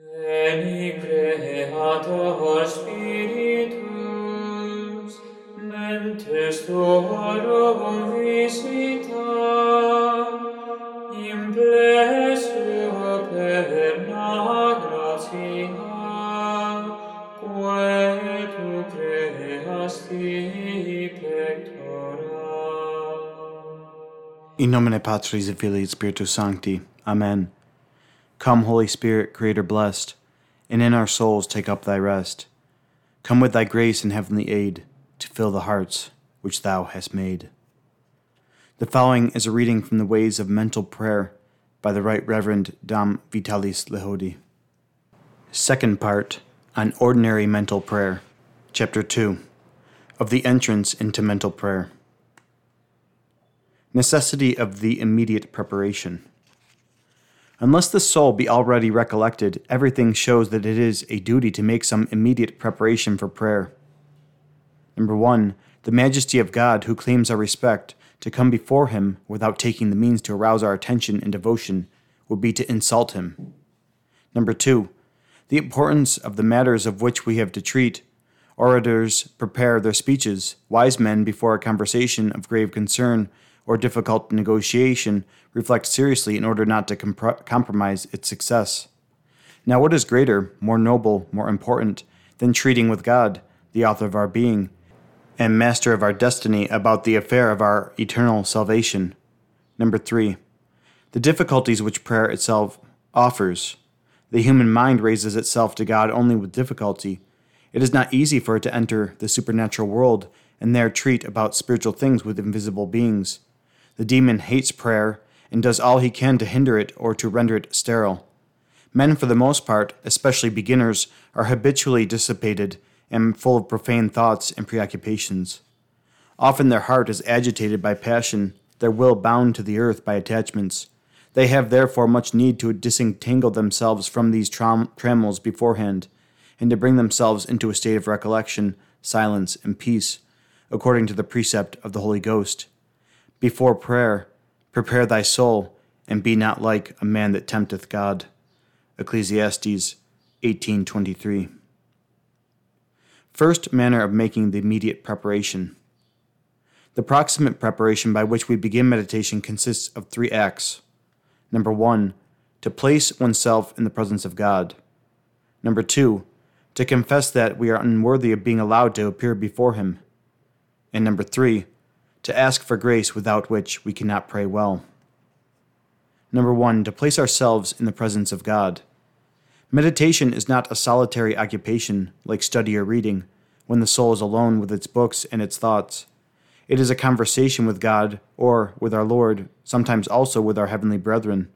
Veni Creator Spiritus, mentes tuorum visita, implesso plesio perna gratia, quae tu creasti pectora. In nomine Patris et Filii et Spiritus Sancti. Amen. Come, Holy Spirit, Creator blessed, and in our souls take up thy rest. Come with thy grace and heavenly aid to fill the hearts which thou hast made. The following is a reading from the Ways of Mental Prayer by the Right Reverend Dom Vitalis Lehodey. Second part on Ordinary Mental Prayer, Chapter 2 of the Entrance into Mental Prayer. Necessity of the immediate preparation. Unless the soul be already recollected, everything shows that it is a duty to make some immediate preparation for prayer. Number one, the majesty of God, who claims our respect, to come before him without taking the means to arouse our attention and devotion, would be to insult him. Number two, the importance of the matters of which we have to treat. Orators prepare their speeches, wise men before a conversation of grave concern or difficult negotiation reflect seriously in order not to compr- compromise its success. Now, what is greater, more noble, more important than treating with God, the author of our being, and master of our destiny, about the affair of our eternal salvation? Number three, the difficulties which prayer itself offers. The human mind raises itself to God only with difficulty. It is not easy for it to enter the supernatural world and there treat about spiritual things with invisible beings. The demon hates prayer and does all he can to hinder it or to render it sterile. Men, for the most part, especially beginners, are habitually dissipated and full of profane thoughts and preoccupations. Often their heart is agitated by passion, their will bound to the earth by attachments. They have therefore much need to disentangle themselves from these tram- trammels beforehand, and to bring themselves into a state of recollection, silence, and peace, according to the precept of the Holy Ghost. Before prayer, prepare thy soul, and be not like a man that tempteth God. Ecclesiastes 18:23. First manner of making the immediate preparation. The proximate preparation by which we begin meditation consists of three acts. Number 1, to place oneself in the presence of God. Number 2, to confess that we are unworthy of being allowed to appear before him. And number 3, to ask for grace without which we cannot pray well. Number one, to place ourselves in the presence of God. Meditation is not a solitary occupation like study or reading, when the soul is alone with its books and its thoughts. It is a conversation with God or with our Lord, sometimes also with our heavenly brethren.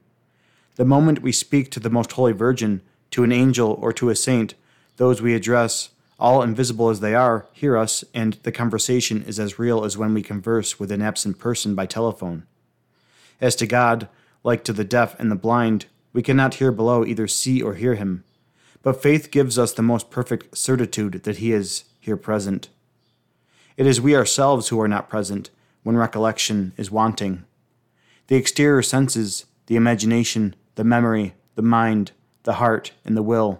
The moment we speak to the Most Holy Virgin, to an angel, or to a saint, those we address, all invisible as they are, hear us, and the conversation is as real as when we converse with an absent person by telephone. As to God, like to the deaf and the blind, we cannot here below either see or hear him. But faith gives us the most perfect certitude that he is here present. It is we ourselves who are not present when recollection is wanting. The exterior senses, the imagination, the memory, the mind, the heart, and the will,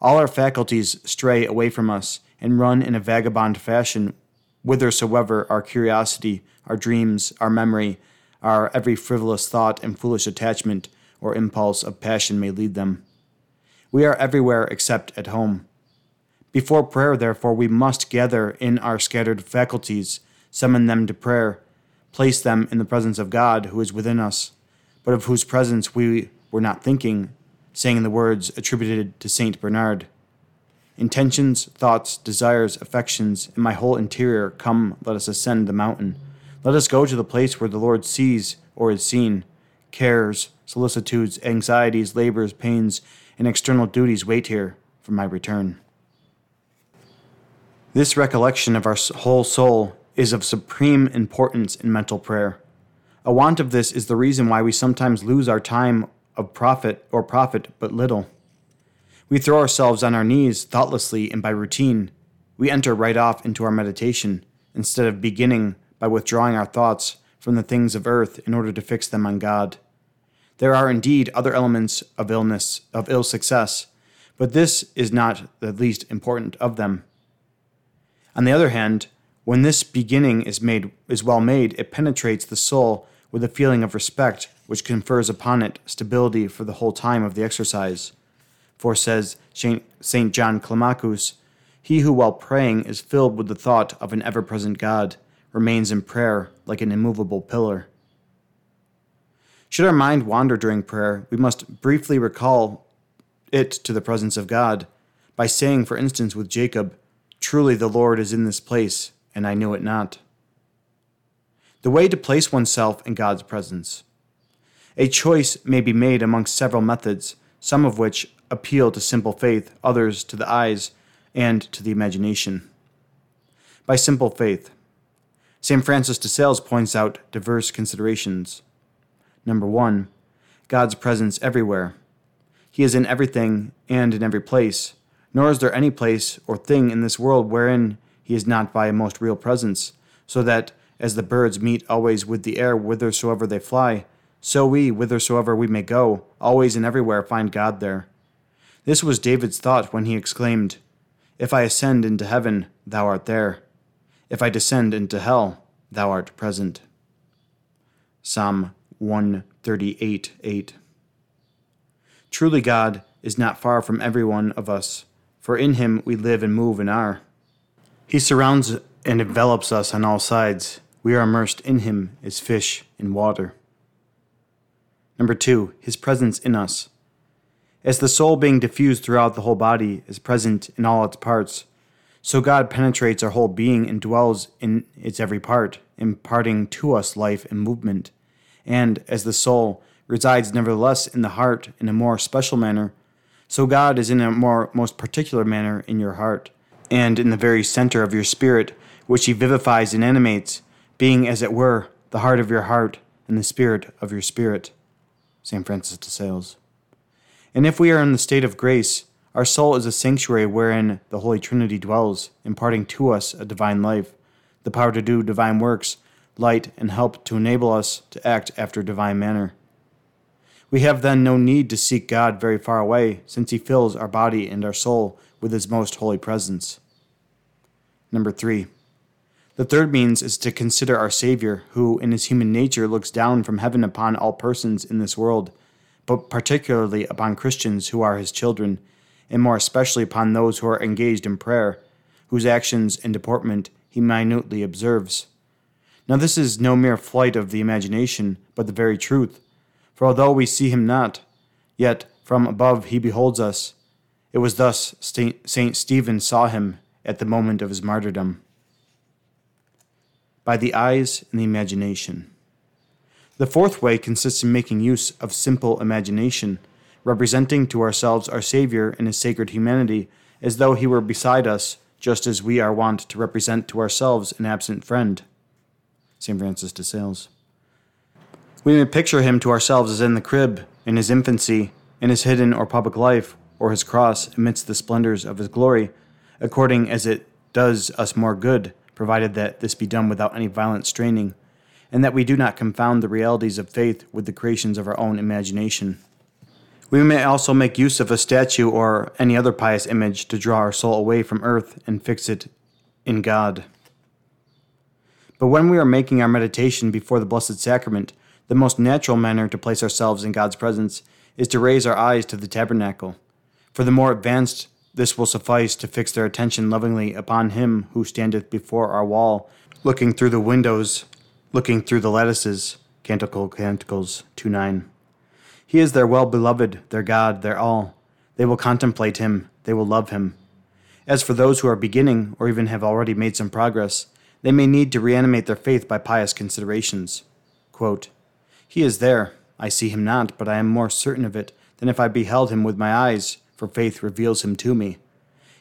all our faculties stray away from us and run in a vagabond fashion whithersoever our curiosity, our dreams, our memory, our every frivolous thought and foolish attachment or impulse of passion may lead them. We are everywhere except at home. Before prayer, therefore, we must gather in our scattered faculties, summon them to prayer, place them in the presence of God who is within us, but of whose presence we were not thinking, saying the words attributed to Saint Bernard. Intentions, thoughts, desires, affections, and my whole interior, come, let us ascend the mountain. Let us go to the place where the Lord sees or is seen. Cares, solicitudes, anxieties, labors, pains, and external duties wait here for my return. This recollection of our whole soul is of supreme importance in mental prayer. A want of this is the reason why we sometimes lose our time of profit or profit but little. We throw ourselves on our knees thoughtlessly and by routine. We enter right off into our meditation instead of beginning by withdrawing our thoughts from the things of earth in order to fix them on God. There are indeed other elements of illness, of ill success, but this is not the least important of them. On the other hand, when this beginning is made is well made, it penetrates the soul with a feeling of respect which confers upon it stability for the whole time of the exercise. For says St. John Climacus, he who while praying is filled with the thought of an ever present God remains in prayer like an immovable pillar. Should our mind wander during prayer, we must briefly recall it to the presence of God by saying, for instance, with Jacob, Truly the Lord is in this place, and I knew it not. The way to place oneself in God's presence. A choice may be made amongst several methods, some of which appeal to simple faith, others to the eyes and to the imagination. By simple faith, St. Francis de Sales points out diverse considerations. Number one, God's presence everywhere. He is in everything and in every place, nor is there any place or thing in this world wherein he is not by a most real presence, so that, as the birds meet always with the air whithersoever they fly, so we, whithersoever we may go, always and everywhere find God there. This was David's thought when he exclaimed, If I ascend into heaven, thou art there. If I descend into hell, thou art present. Psalm 138 8. Truly, God is not far from every one of us, for in him we live and move and are. He surrounds and envelops us on all sides. We are immersed in him as fish in water. Number two, his presence in us. As the soul being diffused throughout the whole body is present in all its parts, so God penetrates our whole being and dwells in its every part, imparting to us life and movement. And as the soul resides nevertheless in the heart in a more special manner, so God is in a more most particular manner in your heart, and in the very center of your spirit, which he vivifies and animates, being as it were the heart of your heart and the spirit of your spirit. St. Francis de Sales. And if we are in the state of grace, our soul is a sanctuary wherein the Holy Trinity dwells, imparting to us a divine life, the power to do divine works, light, and help to enable us to act after divine manner. We have then no need to seek God very far away, since He fills our body and our soul with His most holy presence. Number three. The third means is to consider our Savior, who in his human nature looks down from heaven upon all persons in this world, but particularly upon Christians who are his children, and more especially upon those who are engaged in prayer, whose actions and deportment he minutely observes. Now, this is no mere flight of the imagination, but the very truth. For although we see him not, yet from above he beholds us. It was thus St. Stephen saw him at the moment of his martyrdom by the eyes and the imagination. The fourth way consists in making use of simple imagination, representing to ourselves our Savior in his sacred humanity as though he were beside us, just as we are wont to represent to ourselves an absent friend. St. Francis de Sales. We may picture him to ourselves as in the crib, in his infancy, in his hidden or public life, or his cross amidst the splendors of his glory, according as it does us more good provided that this be done without any violent straining, and that we do not confound the realities of faith with the creations of our own imagination. We may also make use of a statue or any other pious image to draw our soul away from earth and fix it in God. But when we are making our meditation before the Blessed Sacrament, the most natural manner to place ourselves in God's presence is to raise our eyes to the tabernacle. For the more advanced this will suffice to fix their attention lovingly upon him who standeth before our wall, looking through the windows, looking through the lattices. Canticle Canticles 2 9. He is their well beloved, their God, their all. They will contemplate him, they will love him. As for those who are beginning, or even have already made some progress, they may need to reanimate their faith by pious considerations. Quote, he is there. I see him not, but I am more certain of it than if I beheld him with my eyes for faith reveals him to me.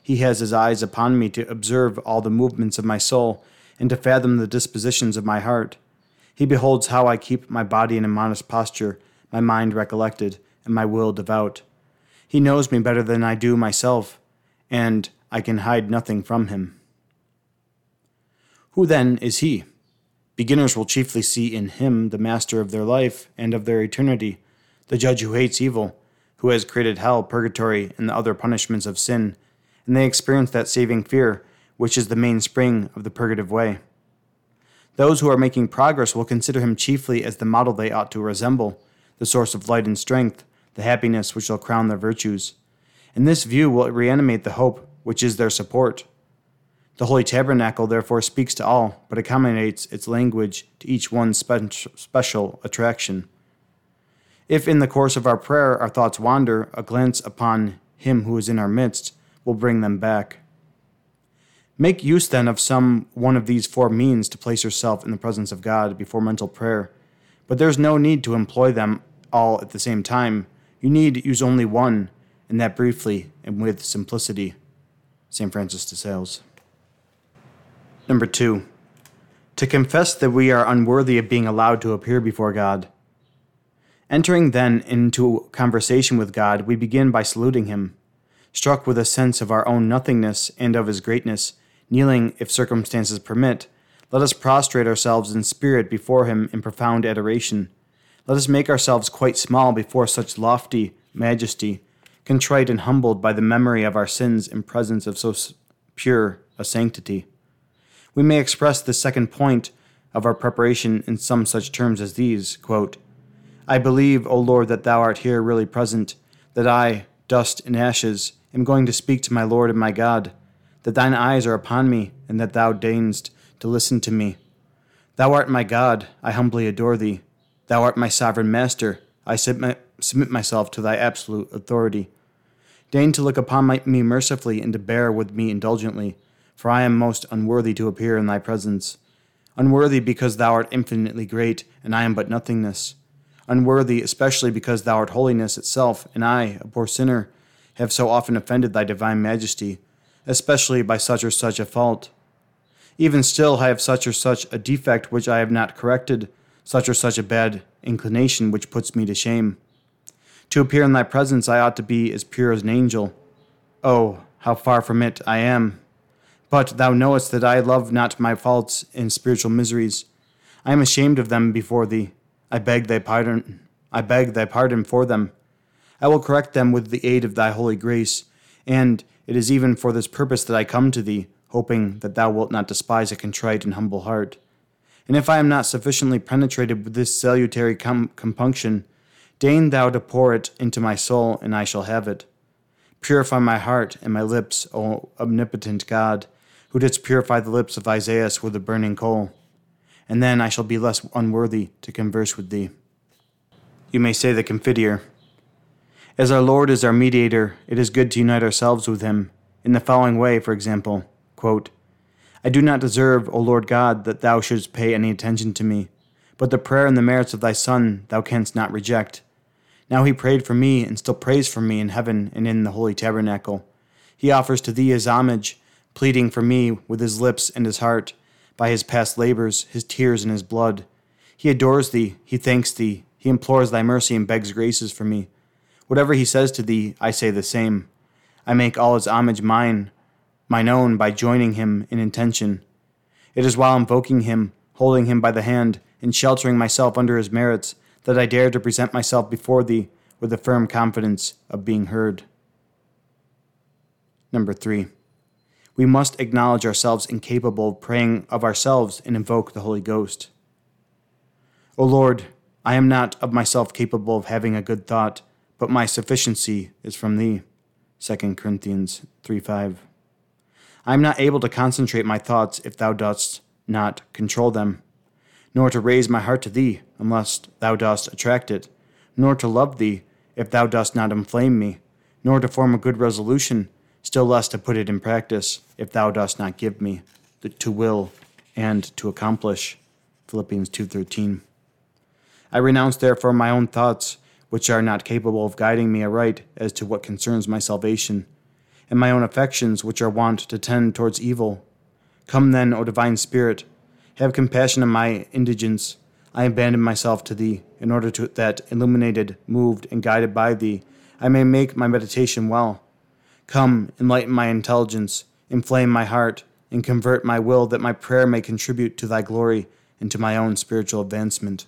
He has his eyes upon me to observe all the movements of my soul and to fathom the dispositions of my heart. He beholds how I keep my body in a modest posture, my mind recollected, and my will devout. He knows me better than I do myself, and I can hide nothing from him. Who then is he? Beginners will chiefly see in him the master of their life and of their eternity, the judge who hates evil, who has created hell, purgatory, and the other punishments of sin, and they experience that saving fear, which is the mainspring of the purgative way. Those who are making progress will consider him chiefly as the model they ought to resemble, the source of light and strength, the happiness which shall crown their virtues. And this view will reanimate the hope which is their support. The Holy Tabernacle therefore speaks to all, but accommodates its language to each one's spe- special attraction. If in the course of our prayer our thoughts wander, a glance upon Him who is in our midst will bring them back. Make use then of some one of these four means to place yourself in the presence of God before mental prayer, but there's no need to employ them all at the same time. You need use only one, and that briefly and with simplicity. St. Francis de Sales. Number two, to confess that we are unworthy of being allowed to appear before God. Entering then into conversation with God, we begin by saluting Him. Struck with a sense of our own nothingness and of His greatness, kneeling if circumstances permit, let us prostrate ourselves in spirit before Him in profound adoration. Let us make ourselves quite small before such lofty majesty, contrite and humbled by the memory of our sins in presence of so pure a sanctity. We may express the second point of our preparation in some such terms as these quote, I believe, O Lord, that thou art here really present, that I, dust and ashes, am going to speak to my Lord and my God, that thine eyes are upon me, and that thou deignest to listen to me. Thou art my God, I humbly adore thee. Thou art my sovereign master, I submit, submit myself to thy absolute authority. Deign to look upon my, me mercifully and to bear with me indulgently for I am most unworthy to appear in thy presence. Unworthy because thou art infinitely great, and I am but nothingness. Unworthy especially because thou art holiness itself, and I, a poor sinner, have so often offended thy divine majesty, especially by such or such a fault. Even still, I have such or such a defect which I have not corrected, such or such a bad inclination which puts me to shame. To appear in thy presence, I ought to be as pure as an angel. Oh, how far from it I am! But thou knowest that I love not my faults and spiritual miseries. I am ashamed of them before thee. I beg thy pardon. I beg thy pardon for them. I will correct them with the aid of thy holy grace, and it is even for this purpose that I come to thee, hoping that thou wilt not despise a contrite and humble heart. And if I am not sufficiently penetrated with this salutary com- compunction, deign thou to pour it into my soul, and I shall have it. Purify my heart and my lips, O omnipotent God, who didst purify the lips of Isaiah with a burning coal. And then I shall be less unworthy to converse with thee. You may say the Confiteor. As our Lord is our mediator, it is good to unite ourselves with him, in the following way, for example quote, I do not deserve, O Lord God, that thou shouldst pay any attention to me, but the prayer and the merits of thy Son thou canst not reject. Now he prayed for me, and still prays for me in heaven and in the holy tabernacle. He offers to thee his homage, pleading for me with his lips and his heart, by his past labors, his tears, and his blood. He adores thee, he thanks thee, he implores thy mercy and begs graces for me. Whatever he says to thee, I say the same. I make all his homage mine, mine own, by joining him in intention. It is while invoking him, holding him by the hand, and sheltering myself under his merits, that I dare to present myself before thee with the firm confidence of being heard. Number three we must acknowledge ourselves incapable of praying of ourselves and invoke the Holy Ghost. O Lord, I am not of myself capable of having a good thought, but my sufficiency is from Thee. 2 Corinthians 3 5. I am not able to concentrate my thoughts if Thou dost not control them, nor to raise my heart to Thee unless Thou dost attract it, nor to love Thee if Thou dost not inflame me, nor to form a good resolution still less to put it in practice if thou dost not give me the, to will and to accomplish. Philippians 2.13 i renounce therefore my own thoughts which are not capable of guiding me aright as to what concerns my salvation and my own affections which are wont to tend towards evil. Come then o divine spirit have compassion on my indigence. I abandon myself to thee in order to, that illuminated moved and guided by thee i may make my meditation well Come, enlighten my intelligence, inflame my heart, and convert my will that my prayer may contribute to thy glory and to my own spiritual advancement.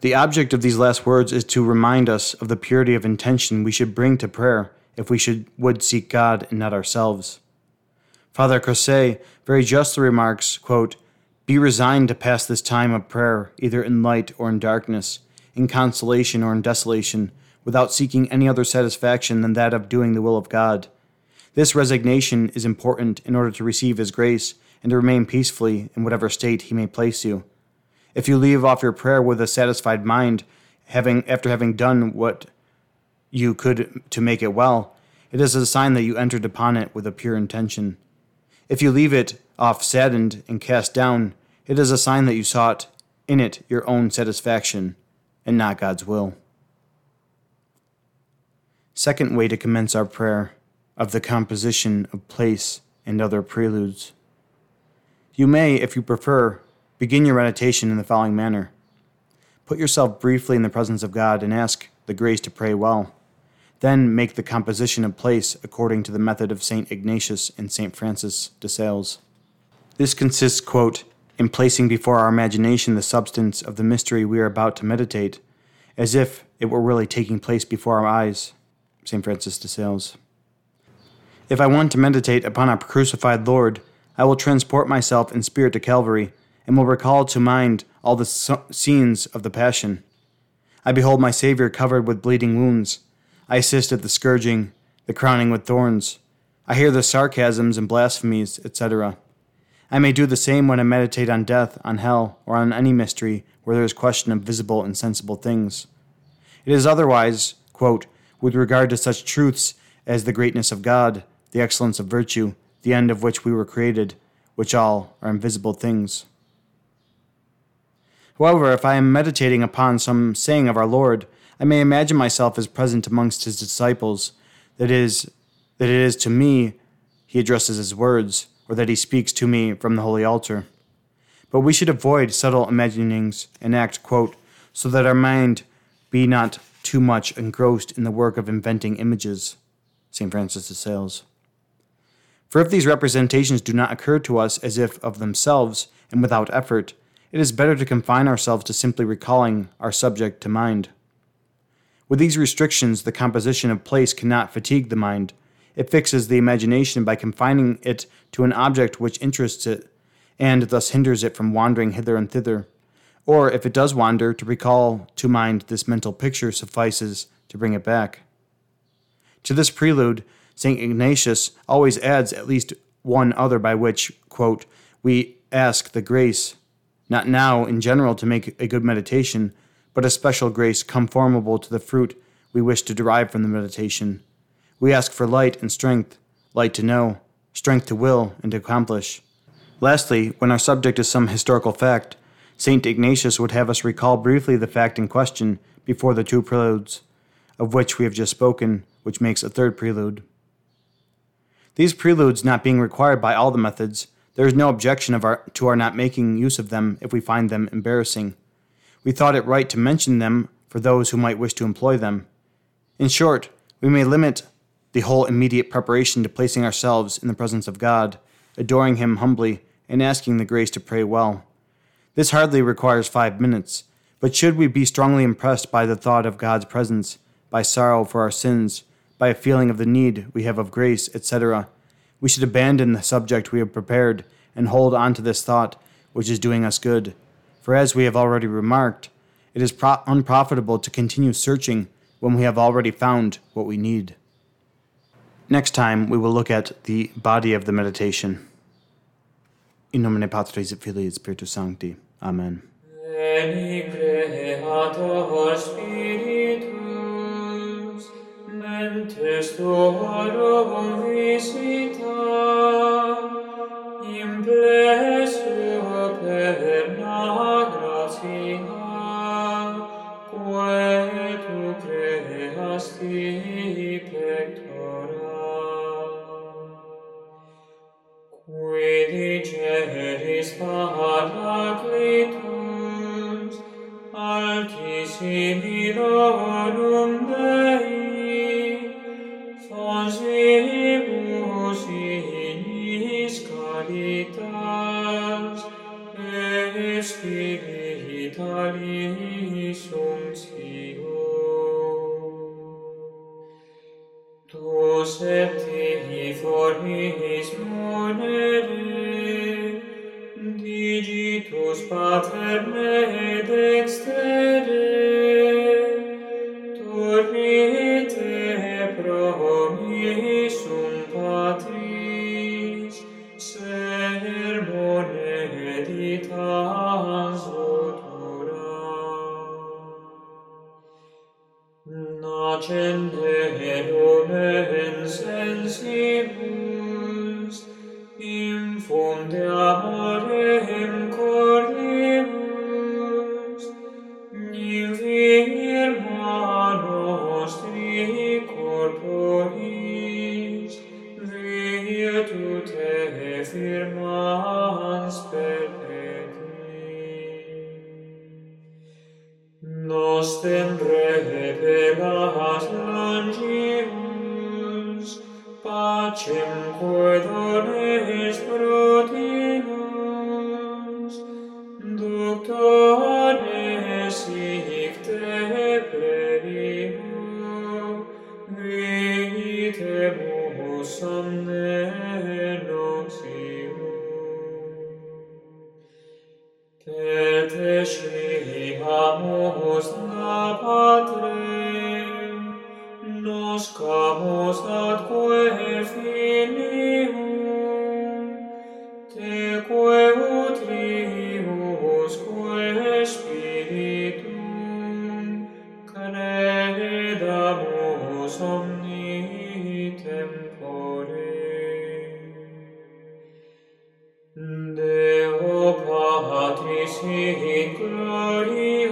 The object of these last words is to remind us of the purity of intention we should bring to prayer if we should would seek God and not ourselves. Father Crasset very justly remarks, quote, Be resigned to pass this time of prayer either in light or in darkness, in consolation or in desolation, without seeking any other satisfaction than that of doing the will of God. This resignation is important in order to receive His grace and to remain peacefully in whatever state He may place you. If you leave off your prayer with a satisfied mind, having after having done what you could to make it well, it is a sign that you entered upon it with a pure intention. If you leave it off saddened and cast down, it is a sign that you sought in it your own satisfaction and not God's will. Second way to commence our prayer of the composition of place and other preludes. You may, if you prefer, begin your meditation in the following manner. Put yourself briefly in the presence of God and ask the grace to pray well. Then make the composition of place according to the method of St. Ignatius and St. Francis de Sales. This consists, quote, in placing before our imagination the substance of the mystery we are about to meditate, as if it were really taking place before our eyes. St. Francis de Sales. If I want to meditate upon our crucified Lord, I will transport myself in spirit to Calvary, and will recall to mind all the scenes of the Passion. I behold my Saviour covered with bleeding wounds. I assist at the scourging, the crowning with thorns. I hear the sarcasms and blasphemies, etc. I may do the same when I meditate on death, on hell, or on any mystery where there is question of visible and sensible things. It is otherwise, quote, with regard to such truths as the greatness of God, the excellence of virtue, the end of which we were created, which all are invisible things. However, if I am meditating upon some saying of our Lord, I may imagine myself as present amongst his disciples, that is, that it is to me he addresses his words, or that he speaks to me from the holy altar. But we should avoid subtle imaginings and act, quote, so that our mind be not too much engrossed in the work of inventing images. St. Francis de Sales. For if these representations do not occur to us as if of themselves and without effort, it is better to confine ourselves to simply recalling our subject to mind. With these restrictions, the composition of place cannot fatigue the mind. It fixes the imagination by confining it to an object which interests it, and thus hinders it from wandering hither and thither. Or, if it does wander, to recall to mind this mental picture suffices to bring it back. To this prelude, St. Ignatius always adds at least one other by which, quote, we ask the grace not now in general to make a good meditation, but a special grace conformable to the fruit we wish to derive from the meditation. We ask for light and strength, light to know, strength to will and to accomplish. Lastly, when our subject is some historical fact, St. Ignatius would have us recall briefly the fact in question before the two preludes, of which we have just spoken, which makes a third prelude. These preludes not being required by all the methods, there is no objection our, to our not making use of them if we find them embarrassing. We thought it right to mention them for those who might wish to employ them. In short, we may limit the whole immediate preparation to placing ourselves in the presence of God, adoring Him humbly, and asking the grace to pray well. This hardly requires five minutes, but should we be strongly impressed by the thought of God's presence, by sorrow for our sins, by a feeling of the need we have of grace, etc., we should abandon the subject we have prepared and hold on to this thought which is doing us good. For as we have already remarked, it is pro- unprofitable to continue searching when we have already found what we need. Next time, we will look at the body of the meditation. In nomine Patris et Filii et Spiritus Sancti. Amen. Veni creator spiritus, mentes tuorum visita, in plesio perna gratia, quae tu creasti pectus. qui digeris paraclitus altissimi donum Dei fons vivus ignis caritas et spiritualis sumptio Tu septihi formis monet Pater me dextere, dormite promissum Patris, sermone editans otura. Nacende lumen sensibus, sanctare patris et gloria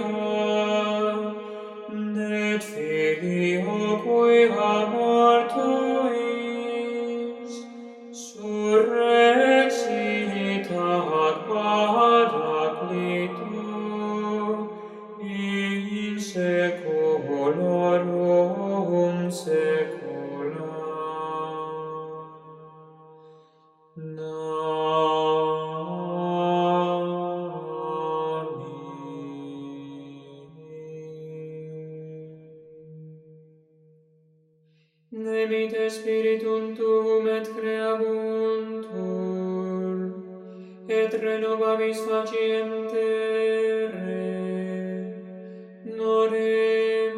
et renovabis faciem terre. Noremus,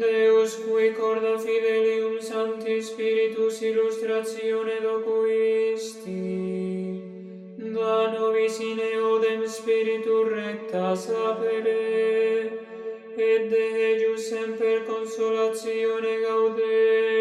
Deus, cui corda fidelium sancti spiritus illustratione docuisti, da nobis in eodem spiritu recta sapere, et de ejus semper consolatione gaudere,